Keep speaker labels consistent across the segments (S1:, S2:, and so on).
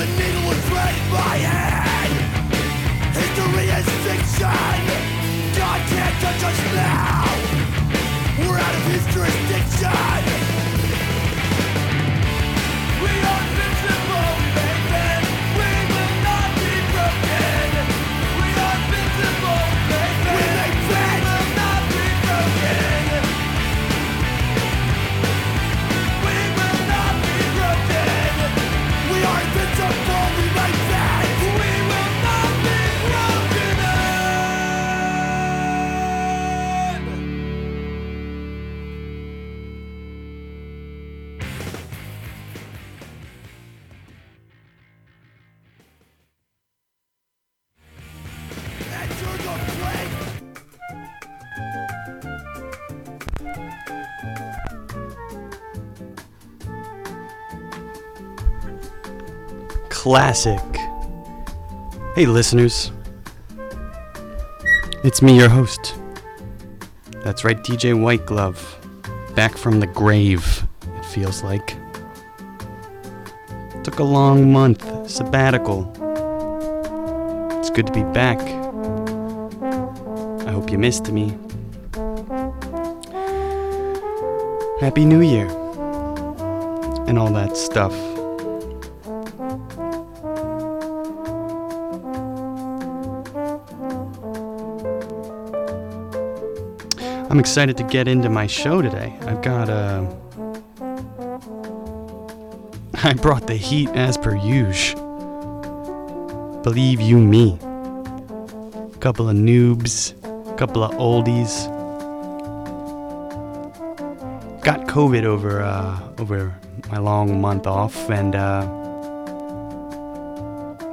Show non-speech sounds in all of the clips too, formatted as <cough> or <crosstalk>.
S1: a needle and thread in my head. History is fiction. God can't touch us now. We're out of his jurisdiction.
S2: Classic. Hey, listeners. It's me, your host. That's right, DJ Whitegluv. Back from the grave, it feels like. Took a long month, sabbatical. It's good to be back. I hope you missed me. Happy New Year. And all that stuff. I'm excited to get into my show today. I've got uh <laughs> I brought the heat as per usual. Believe you me. Couple of noobs, couple of oldies. Got COVID over uh over my long month off and uh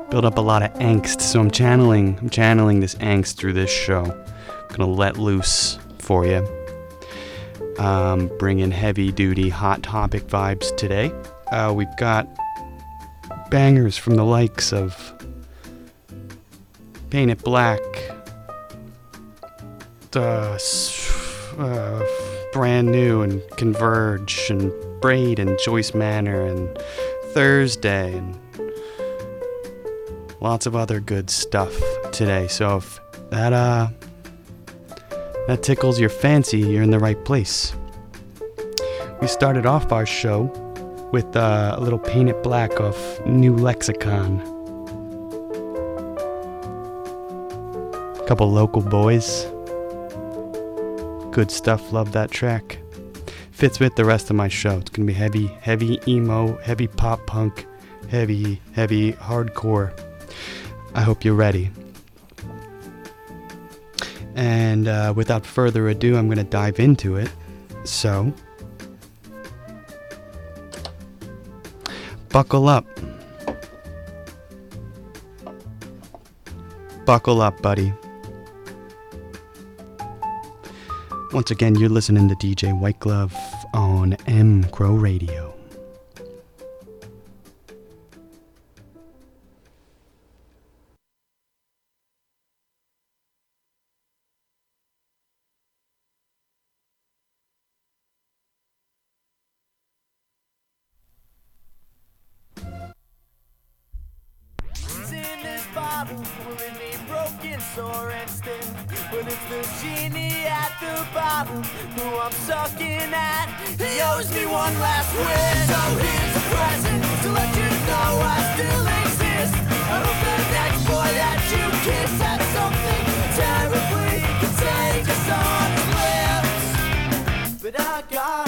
S2: built up a lot of angst, so I'm channeling I'm channeling this angst through this show. I'm gonna let loose for you. Um, bringing heavy duty hot topic vibes today. Uh, we've got bangers from the likes of Paint It Black, uh, uh, Brand New, and Converge, and Braid, and Joyce Manor, and Thursday, and lots of other good stuff today. So if that uh that tickles your fancy, you're in the right place. We started off our show with uh, a little Paint It Black of New Lexicon. A Couple local boys. Good stuff, love that track. Fits with the rest of my show. It's gonna be heavy, heavy emo, heavy pop punk, heavy, heavy hardcore. I hope you're ready. And uh, without further ado, I'm going to dive into it. So, buckle up. Buckle up, buddy. Once again, you're listening to DJ Whitegluv on M Crow Radio.
S3: skin sore and stiff. But it's the genie at the bottom who I'm sucking at. He owes me one last win. So here's a present to let you know I still exist. I hope the next boy that you kiss has something terribly contagious on his lips. But I got.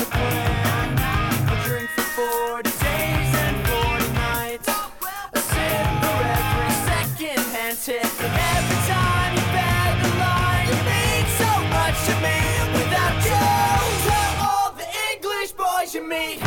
S3: me.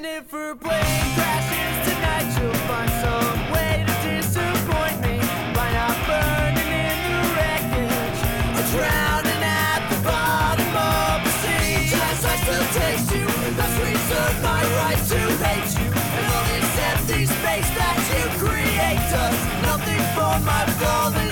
S3: If for plane crashes tonight. You'll find some way to disappoint me by not burning in the wreckage or drowning at the bottom of the sea. Yes, I still taste you, and thus reserve my right to hate you. And all this empty space that you create does nothing for my
S2: golden.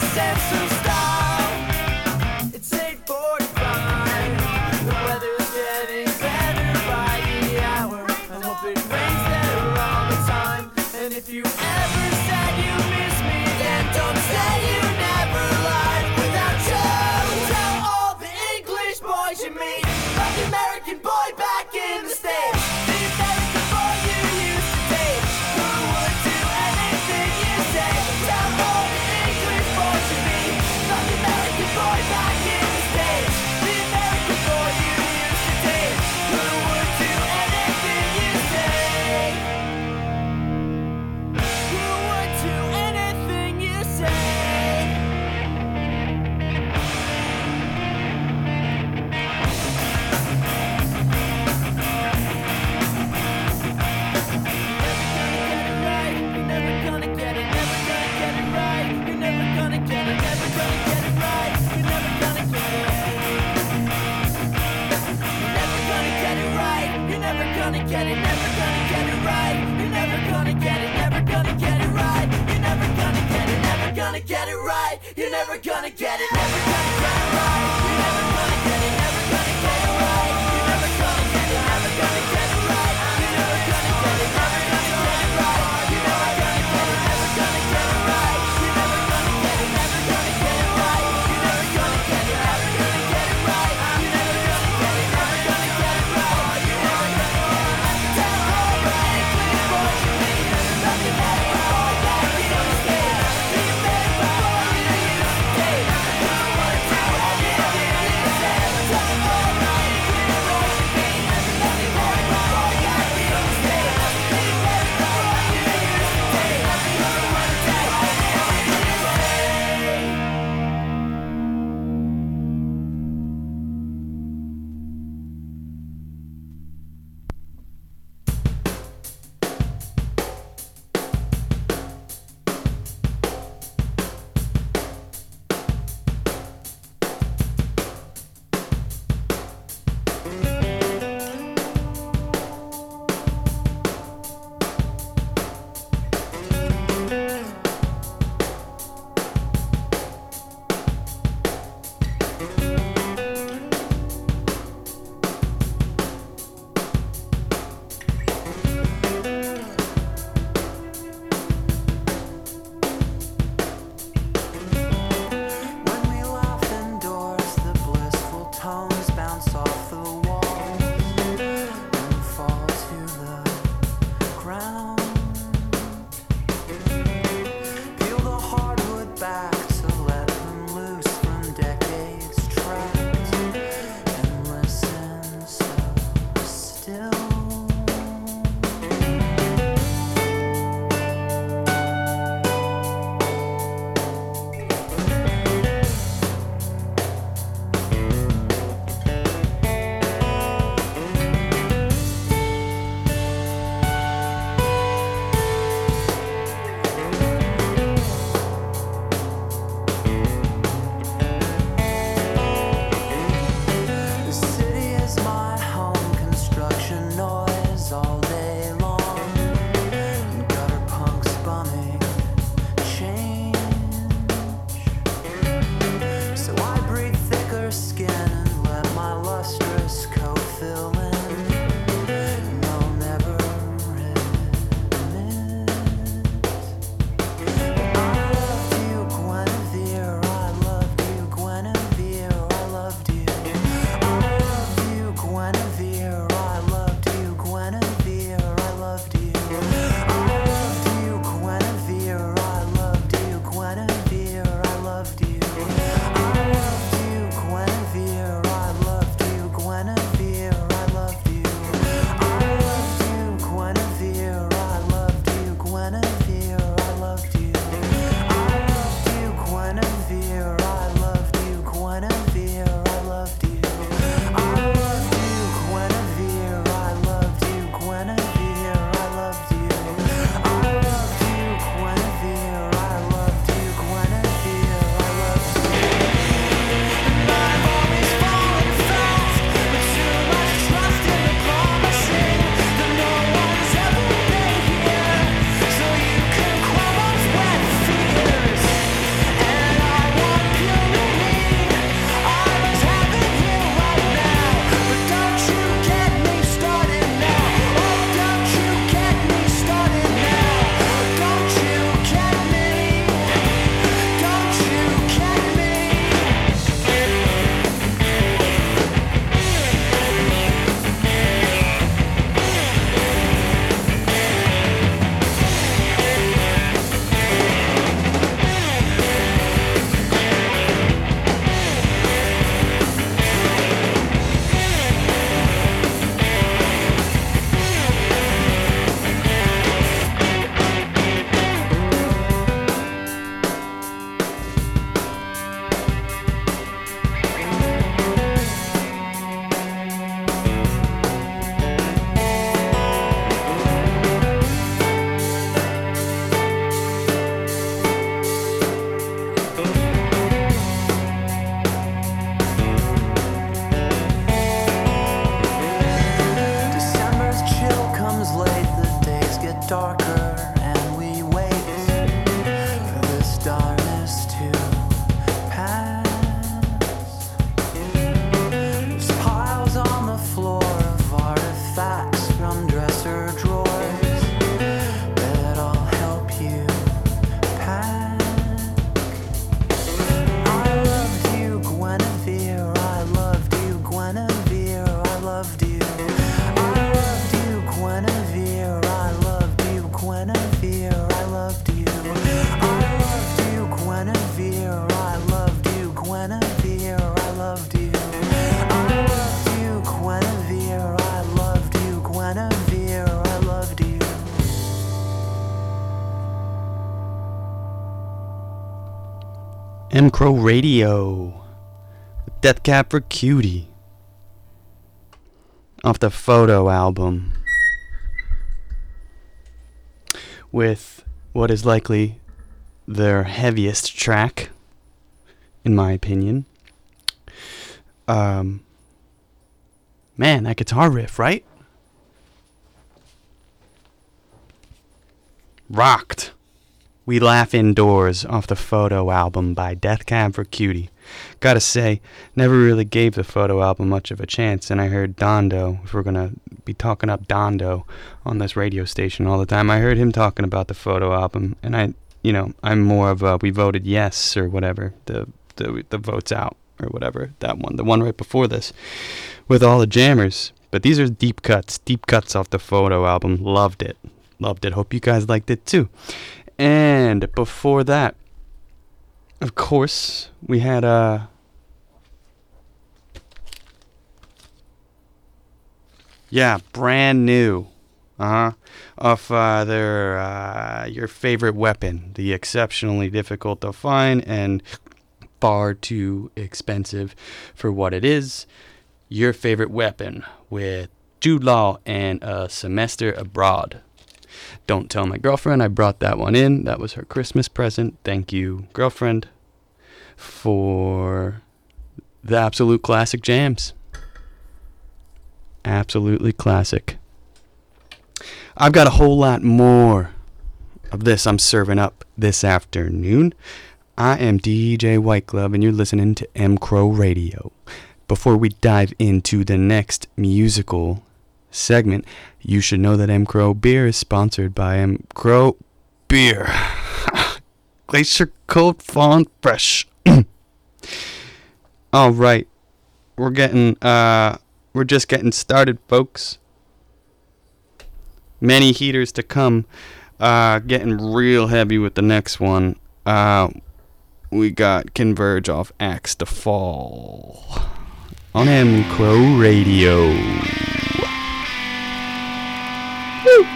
S2: Crow Radio. Death Cab for Cutie. Off the photo album. With what is likely their heaviest track, in my opinion. Um, man, that guitar riff, right? Rocked. We Laugh Indoors off the photo album by Death Cab for Cutie. Gotta say, never really gave the photo album much of a chance, and I heard Dondo, if we're gonna be talking up Dondo on this radio station all the time, I heard him talking about the photo album, and I, you know, I'm more of a we voted yes or whatever, the, the, the votes out or whatever, that one, the one right before this, with all the jammers. But these are deep cuts, deep cuts off the photo album. Loved it. Loved it. Hope you guys liked it too. And before that, of course, we had uh Yeah, brand new. Uh-huh. Of uh, their uh, your favorite weapon, the exceptionally difficult to find and far too expensive for what it is. Your favorite weapon with Jude Law and a semester abroad. Don't tell my girlfriend I brought that one in. That was her Christmas present. Thank you, girlfriend, for the absolute classic jams. Absolutely classic. I've got a whole lot more of this I'm serving up this afternoon. I am DJ Whitegluv, and you're listening to M Crow Radio. Before we dive into the next musical segment, you should know that M Crow Beer is sponsored by M Crow Beer. <laughs> Glacier Cold Fawn Fresh. <clears throat> All right. We're getting uh we're just getting started, folks. Many heaters to come. Uh getting real heavy with the next one. Uh we got Converge off Axe to Fall on M Crow Radio. M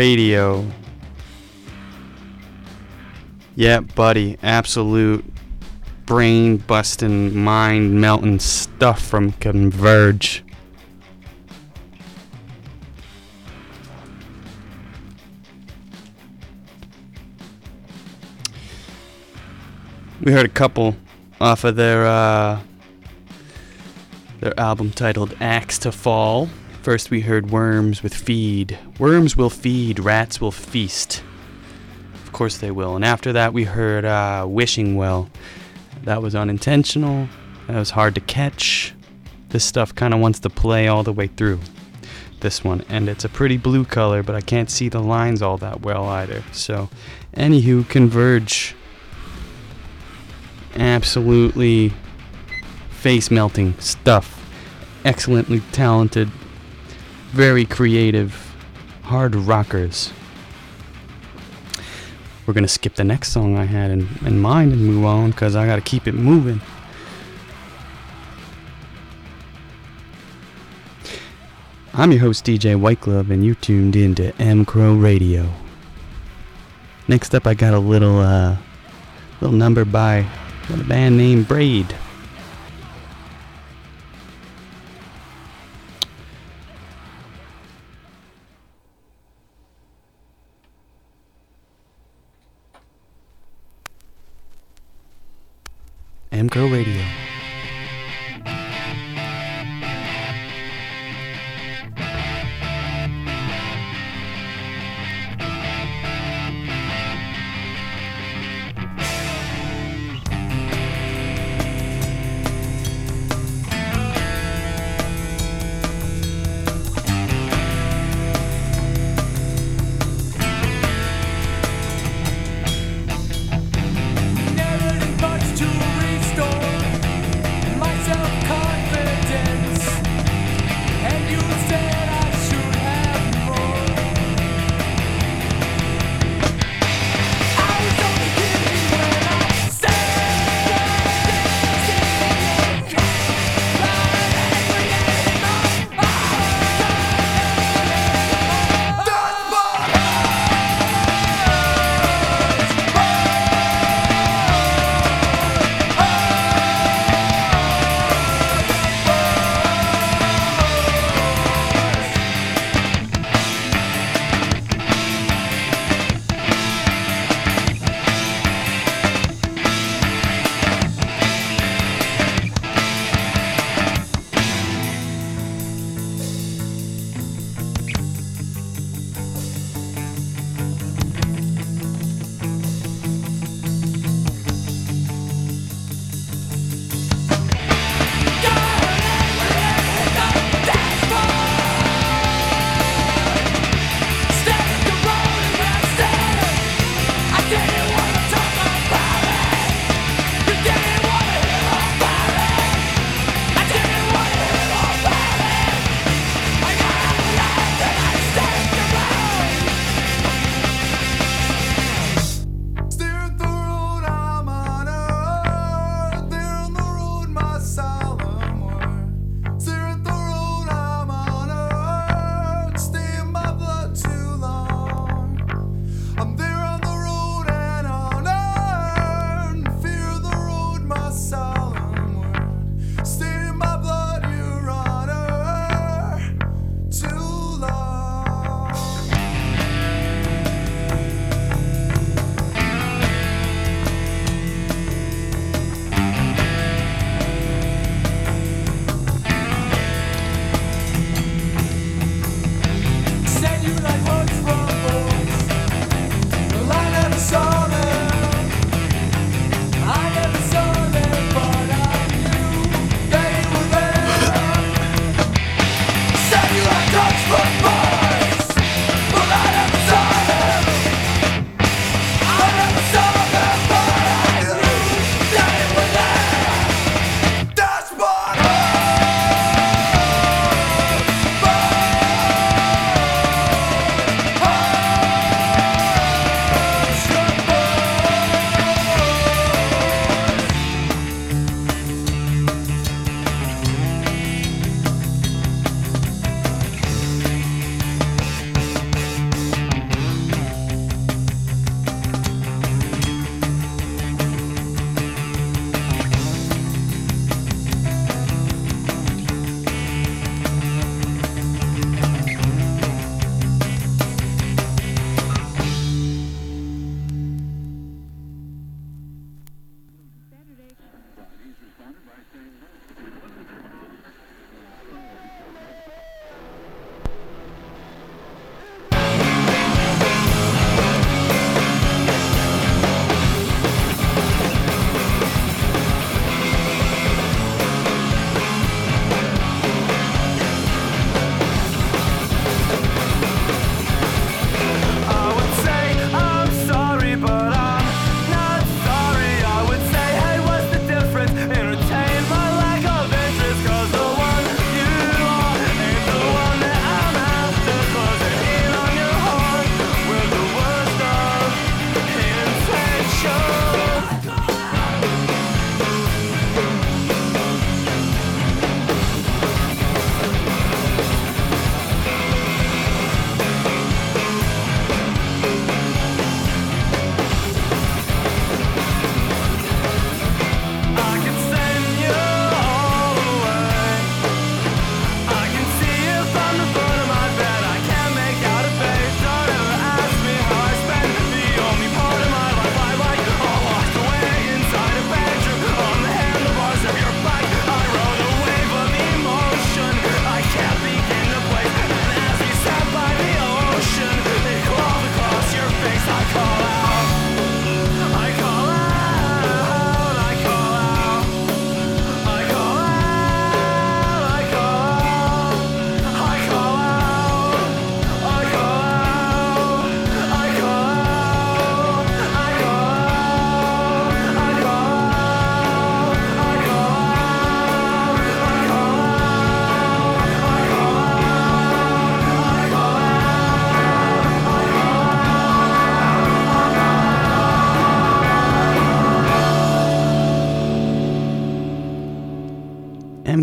S2: Radio. Yeah, buddy, absolute brain busting, mind melting stuff from Converge. We heard a couple off of their uh, their album titled Axe to Fall. First, we heard Worms Will Feed. Worms will feed, rats will feast. Of course, they will. And after that, we heard uh, Wishing Well. That was unintentional. That was hard to catch. This stuff kind of wants to play all the way through. This one. And it's a pretty blue color, but I can't see the lines all that well either. So, anywho, Converge. Absolutely face melting stuff. Excellently talented, very creative, hard rockers. We're gonna skip the next song I had in, in mind and move on because I gotta keep it moving. I'm your host DJ Whitegluv, and you tuned in to M Crow Radio. Next up, I got a little uh, little number by a band named Braid.
S3: M Crow
S1: Radio.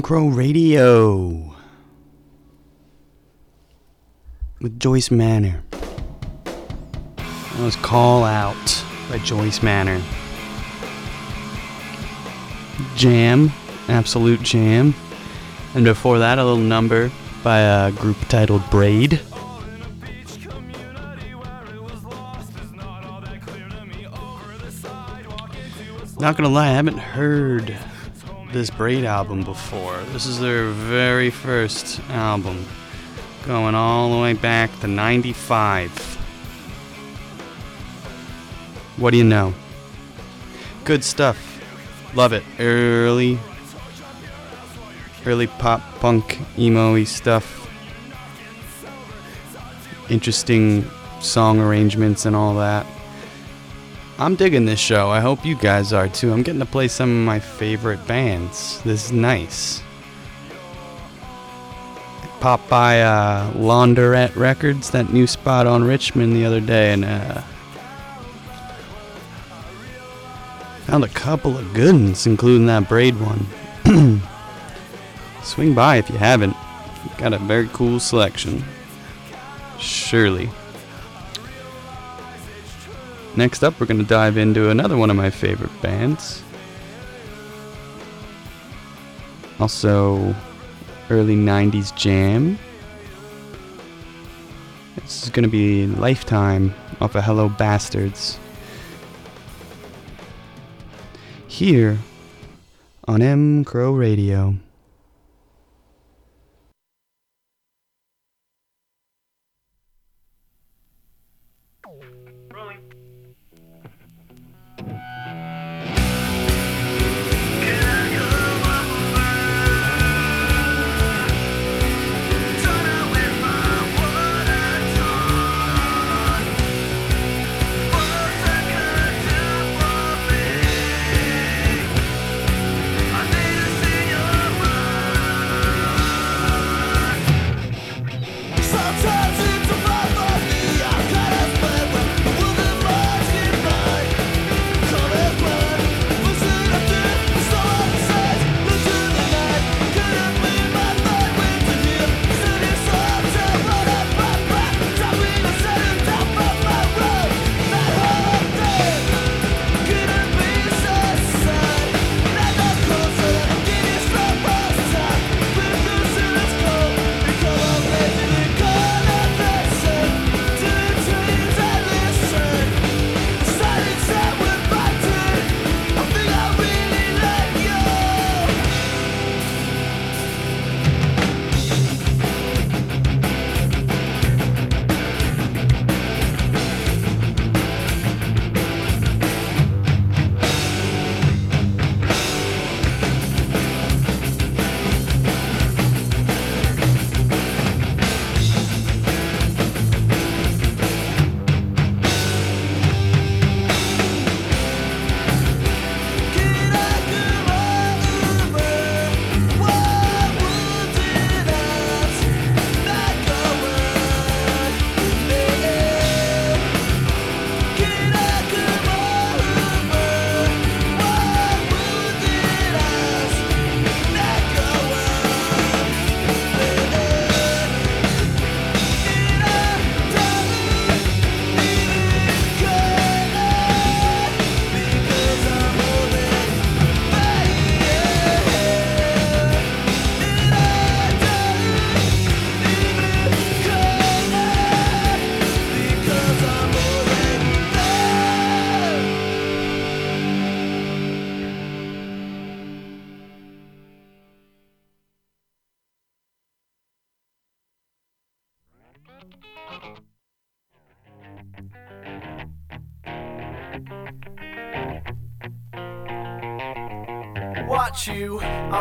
S1: Crow Radio with Joyce Manor. That was Call Out by Joyce Manor. Jam, Absolute Jam. And before that, a little number by a group titled Braid. Not gonna lie, I haven't heard this Braid album before. This is their very first album, going all the way back to 95. What do you know? Good stuff. Love it. Early, early pop punk emo stuff. Interesting song arrangements and all that. I'm digging this show. I hope you guys are too. I'm getting to play some of my favorite bands. This is nice. Popped by uh, Laundrette Records, that new spot on Richmond the other day, and uh, found a couple of good ones, including that braid one. <clears throat> Swing by if you haven't. Got a very cool selection. Surely. Next up, we're going to dive into another one of my favorite bands. Also, early 90s jam. This is going to be Lifetime off of Hello Bastards. Here on M Crow Radio.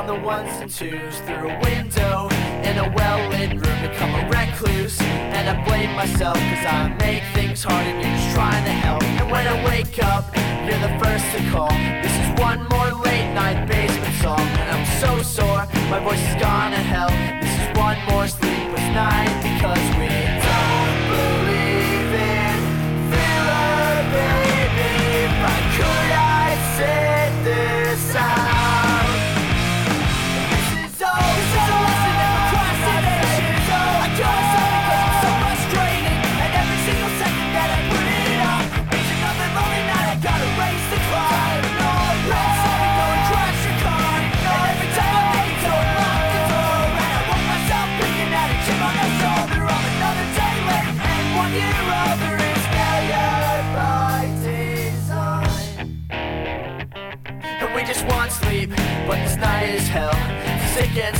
S4: The
S3: ones and twos through a window in a well lit room become a recluse. And I blame myself cause I make things hard and you're just trying to help. And when I wake up, you're the first to call. This is one more late night basement song. And I'm so sore, my voice is gone to hell. This is one more sleepless night because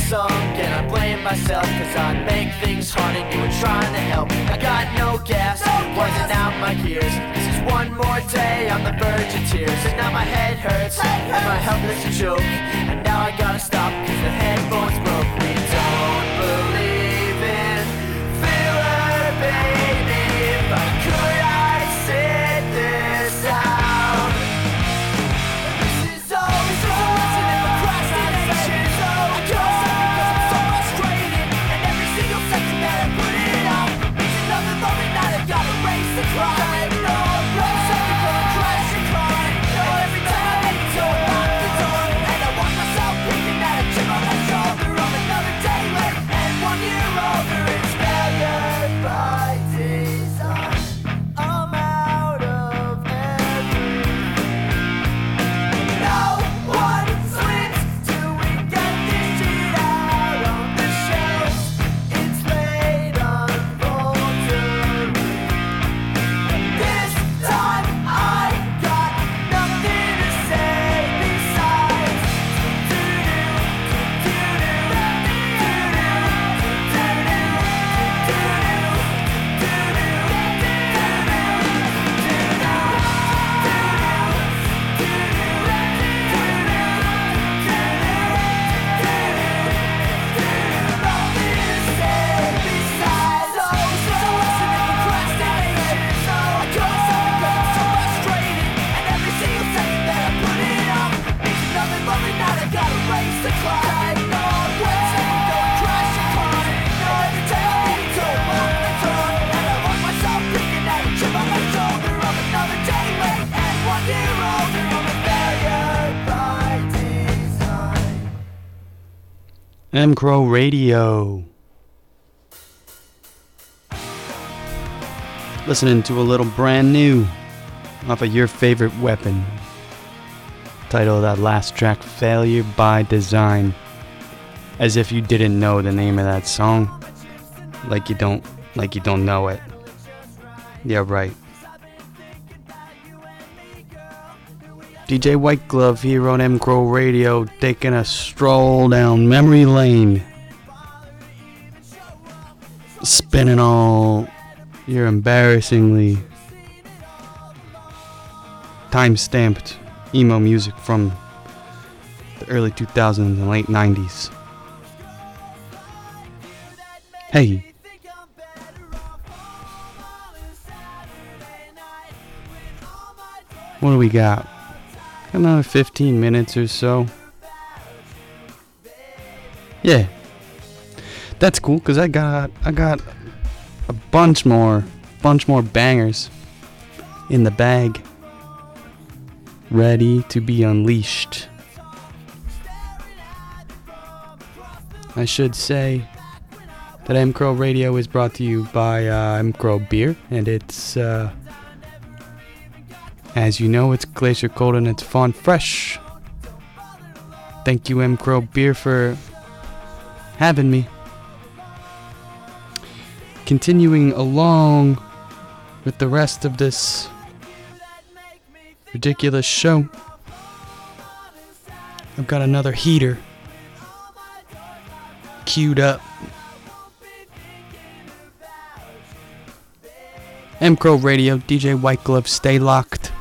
S3: And and I blame myself, cause I make things hard and you were trying to help. I got no gas, wasn't out my gears. This is one more day on the verge of tears, and now my head hurts, and my health is a joke.
S2: M Crow Radio. Listening to a little brand new off of your favorite weapon. Title of that last track, Failure by Design. As if you didn't know the name of that song. Like you don't like you don't know it. Yeah, right. DJ Whitegluv here on M Crow Radio, taking a stroll down memory lane. Spinning all your embarrassingly time stamped emo music from the early 2000s and late 90s. Hey, what do we got? Another 15 minutes or so. Yeah. That's cool cuz I got I got a bunch more bunch more bangers in the bag ready to be unleashed. I should say that M Crow Radio is brought to you by uh, M Crow Beer and it's uh as you know, it's glacier cold and it's fun fresh. Thank you, M Crow Beer, for having me. Continuing along with the rest of this ridiculous show, I've got another heater queued up. M Crow Radio, DJ Whitegluv, stay locked.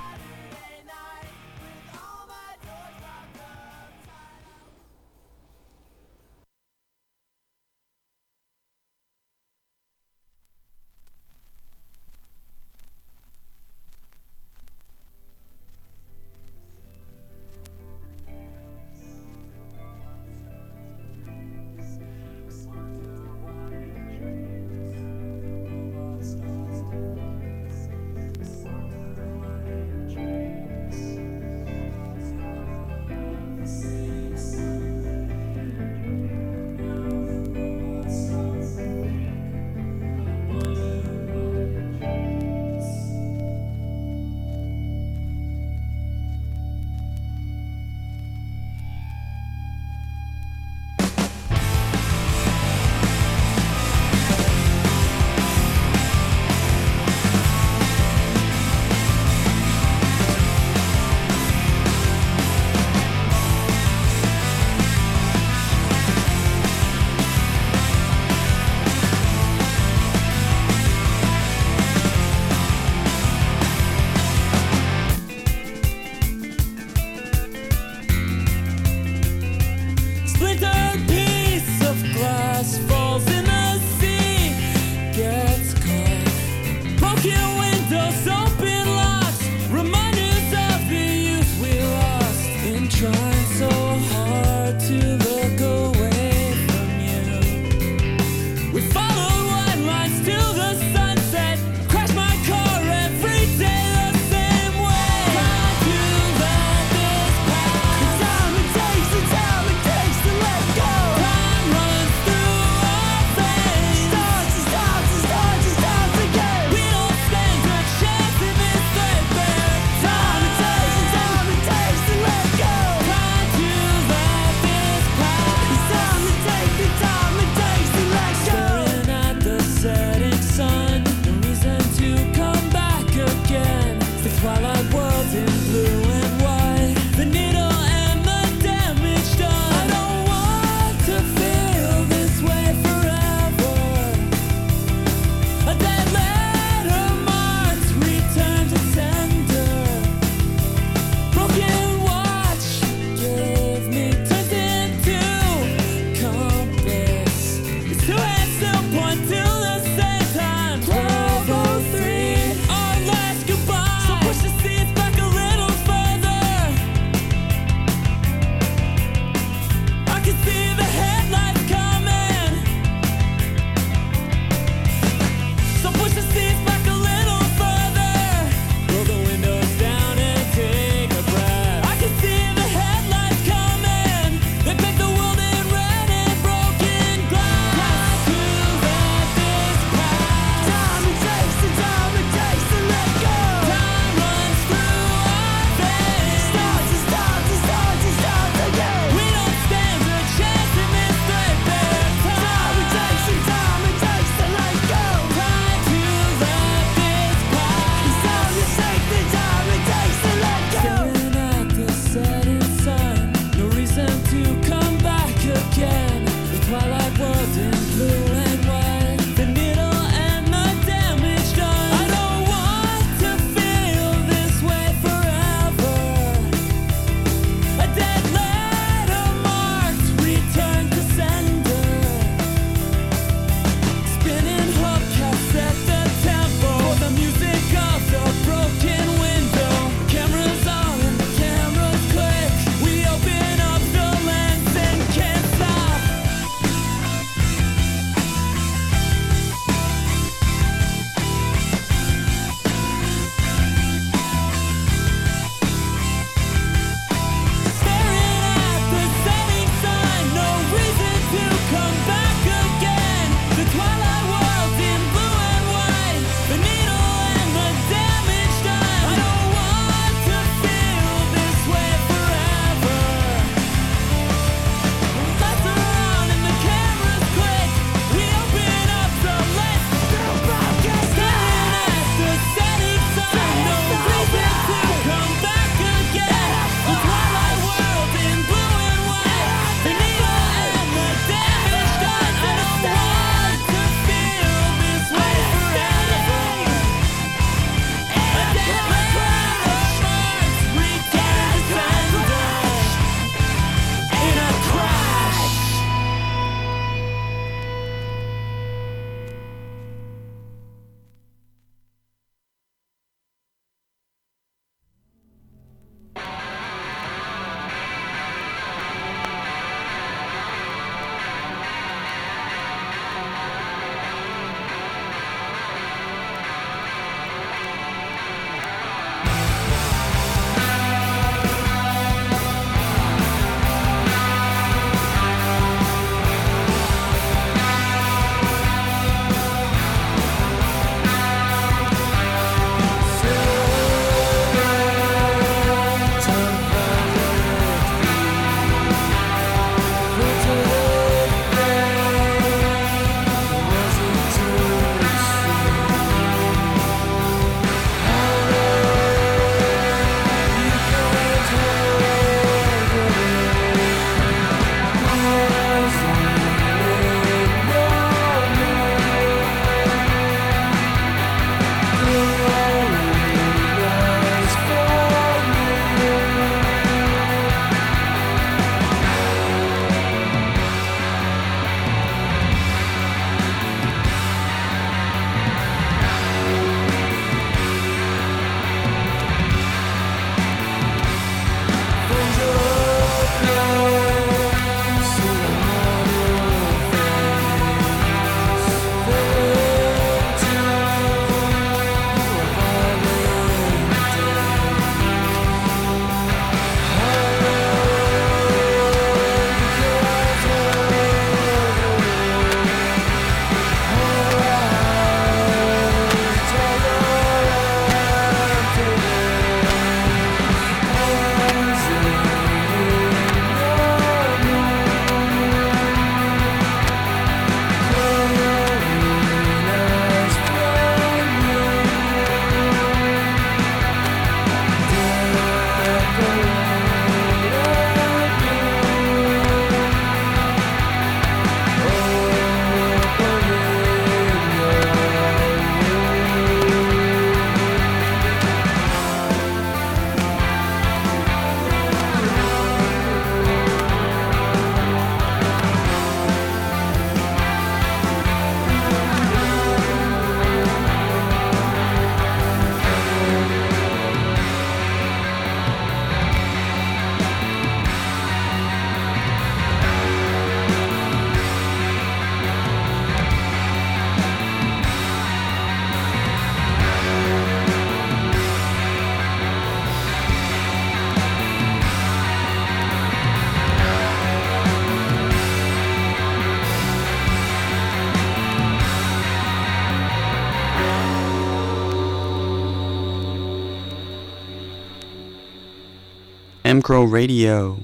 S2: Crow Radio,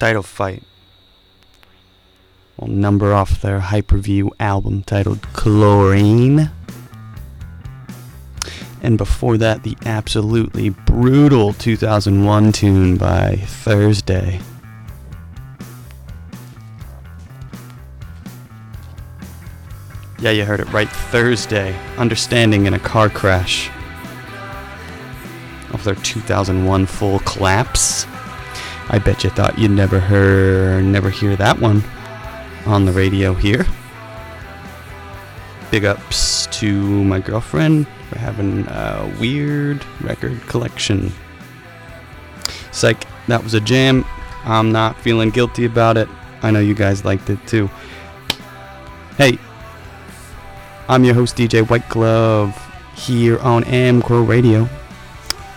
S2: title fight. Will number off their Hyperview album titled Chlorine. And before that, the absolutely brutal 2001 tune by Thursday. Yeah, you heard it right. Thursday. Understanding in a car crash. Their 2001 full collapse. I bet you thought you'd never hear, never hear that one on the radio here. Big ups to my girlfriend for having a weird record collection. Psych, that was a jam. I'm not feeling guilty about it. I know you guys liked it too. Hey, I'm your host DJ Whitegluv here on M Crow Radio.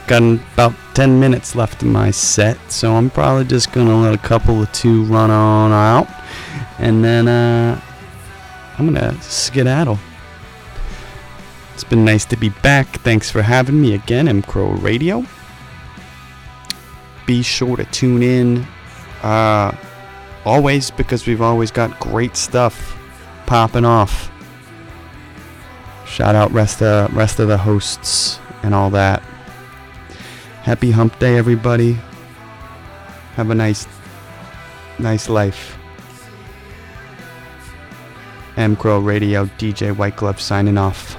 S2: Got about 10 minutes left in my set, so I'm probably just gonna let a couple of two run on out, and then uh, I'm gonna skedaddle. It's been nice to be back. Thanks for having me again, M Crow Radio. Be sure to tune in, uh, always because we've always got great stuff popping off. Shout out rest of rest of the hosts and all that. Happy hump day everybody. Have a nice nice life. M Crow Radio DJ Whitegluv signing off.